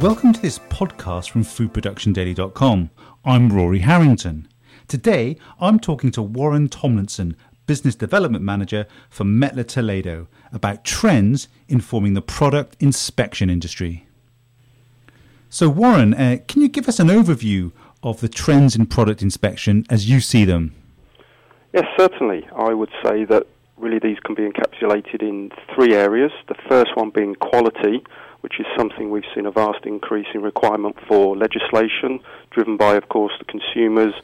Welcome to this podcast from foodproductiondaily.com. I'm Rory Harrington. Today, I'm talking to Warren Tomlinson, Business Development Manager for Mettler Toledo, about trends informing the product inspection industry. So, Warren, uh, can you give us an overview of the trends in product inspection as you see them? Yes, certainly. I would say that really these can be encapsulated in three areas. The first one being quality, which is something we've seen a vast increase in requirement for legislation, driven by, of course, the consumers,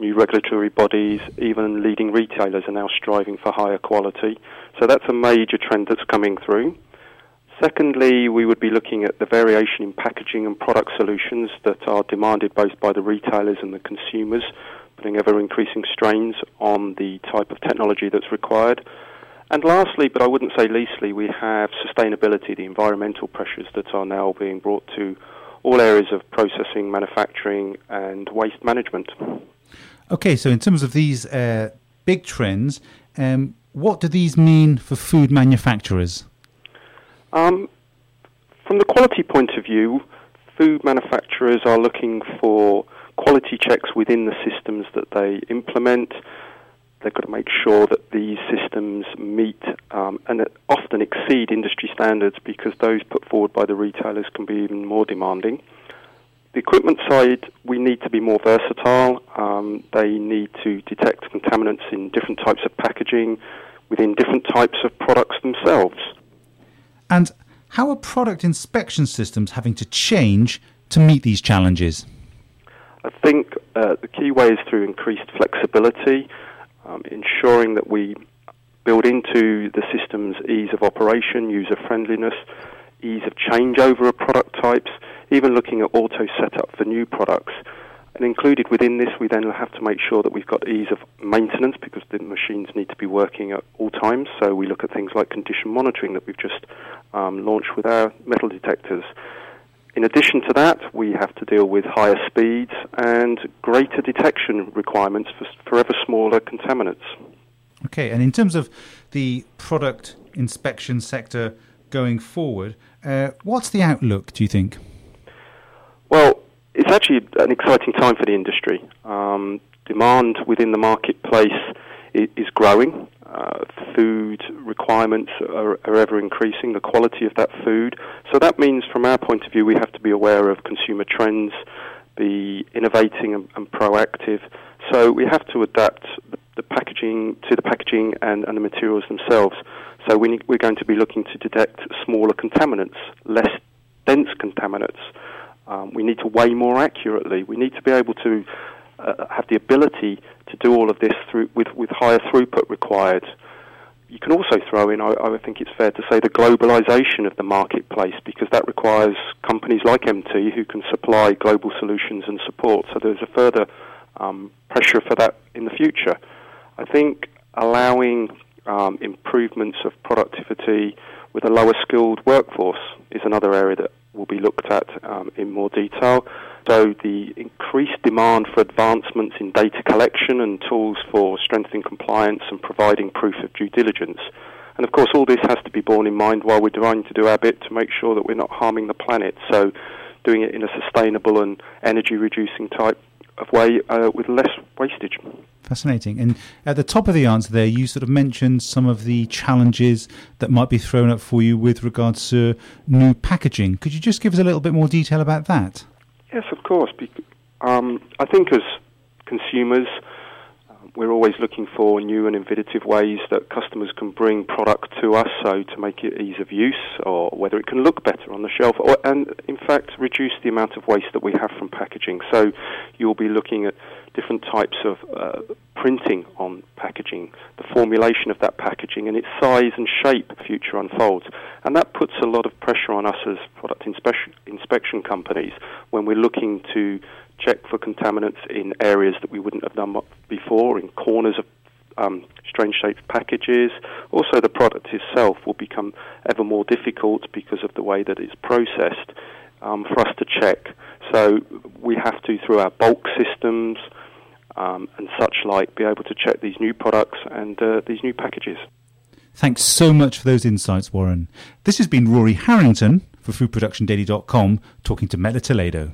new regulatory bodies, even leading retailers are now striving for higher quality. So that's a major trend that's coming through. Secondly, we would be looking at the variation in packaging and product solutions that are demanded both by the retailers and the consumers, putting ever increasing strains on the type of technology that's required. And lastly, but I wouldn't say leastly, we have sustainability, the environmental pressures that are now being brought to all areas of processing, manufacturing, and waste management. Okay, so in terms of these uh, big trends, um, what do these mean for food manufacturers? Um, from the quality point of view, food manufacturers are looking for quality checks within the systems that they implement. They've got to make sure that these systems meet um, and often exceed industry standards because those put forward by the retailers can be even more demanding. The equipment side, we need to be more versatile. Um, they need to detect contaminants in different types of packaging within different types of products themselves. And how are product inspection systems having to change to meet these challenges? I think uh, the key way is through increased flexibility, um, ensuring that we build into the system's ease of operation, user friendliness, ease of changeover of product types, even looking at auto setup for new products. And included within this, we then have to make sure that we've got ease of maintenance because the machines need to be working at all times. So we look at things like condition monitoring that we've just um, launched with our metal detectors. In addition to that, we have to deal with higher speeds and greater detection requirements for, for ever smaller contaminants. Okay, and in terms of the product inspection sector going forward, uh, what's the outlook, do you think? Well, it's actually an exciting time for the industry. Um, demand within the marketplace is growing. Uh, food requirements are, are, ever increasing, the quality of that food. So that means, from our point of view, we have to be aware of consumer trends, be innovating and, and proactive. So we have to adapt the, the packaging to the packaging and, and the materials themselves. So we we're going to be looking to detect smaller contaminants, less dense contaminants. Um, we need to weigh more accurately. We need to be able to uh, have the ability to do all of this through, with, with higher throughput required. You can also throw in, I, I think it's fair to say, the globalization of the marketplace because that requires companies like MT who can supply global solutions and support. So there's a further um, pressure for that in the future. I think allowing um, improvements of productivity with a lower skilled workforce is another area that will be looked at um, in more detail. So the increased demand for advancements in data collection and tools for strengthening compliance and providing proof of due diligence. And of course, all this has to be borne in mind while we're trying to do our bit to make sure that we're not harming the planet. So doing it in a sustainable and energy reducing type of way uh, with less wastage. Fascinating. And at the top of the answer there, you sort of mentioned some of the challenges that might be thrown up for you with regards to new packaging. Could you just give us a little bit more detail about that? Yes, of course. Um, I think as consumers, we're always looking for new and innovative ways that customers can bring product to us, so to make it ease of use, or whether it can look better on the shelf, or, and in fact reduce the amount of waste that we have from packaging. So you'll be looking at different types of uh, printing on packaging, the formulation of that packaging, and its size and shape future unfolds. And that puts a lot of pressure on us as product inspection, inspection companies when we're looking to check for contaminants in areas that we wouldn't have done before, in corners of um, strange shaped packages. Also, the product itself will become ever more difficult because of the way that it's processed um, for us to check. So, we have to, through our bulk systems um, and such like, be able to check these new products and uh, these new packages. Thanks so much for those insights, Warren. This has been Rory Harrington for foodproductiondaily.com, talking to Mettler Toledo.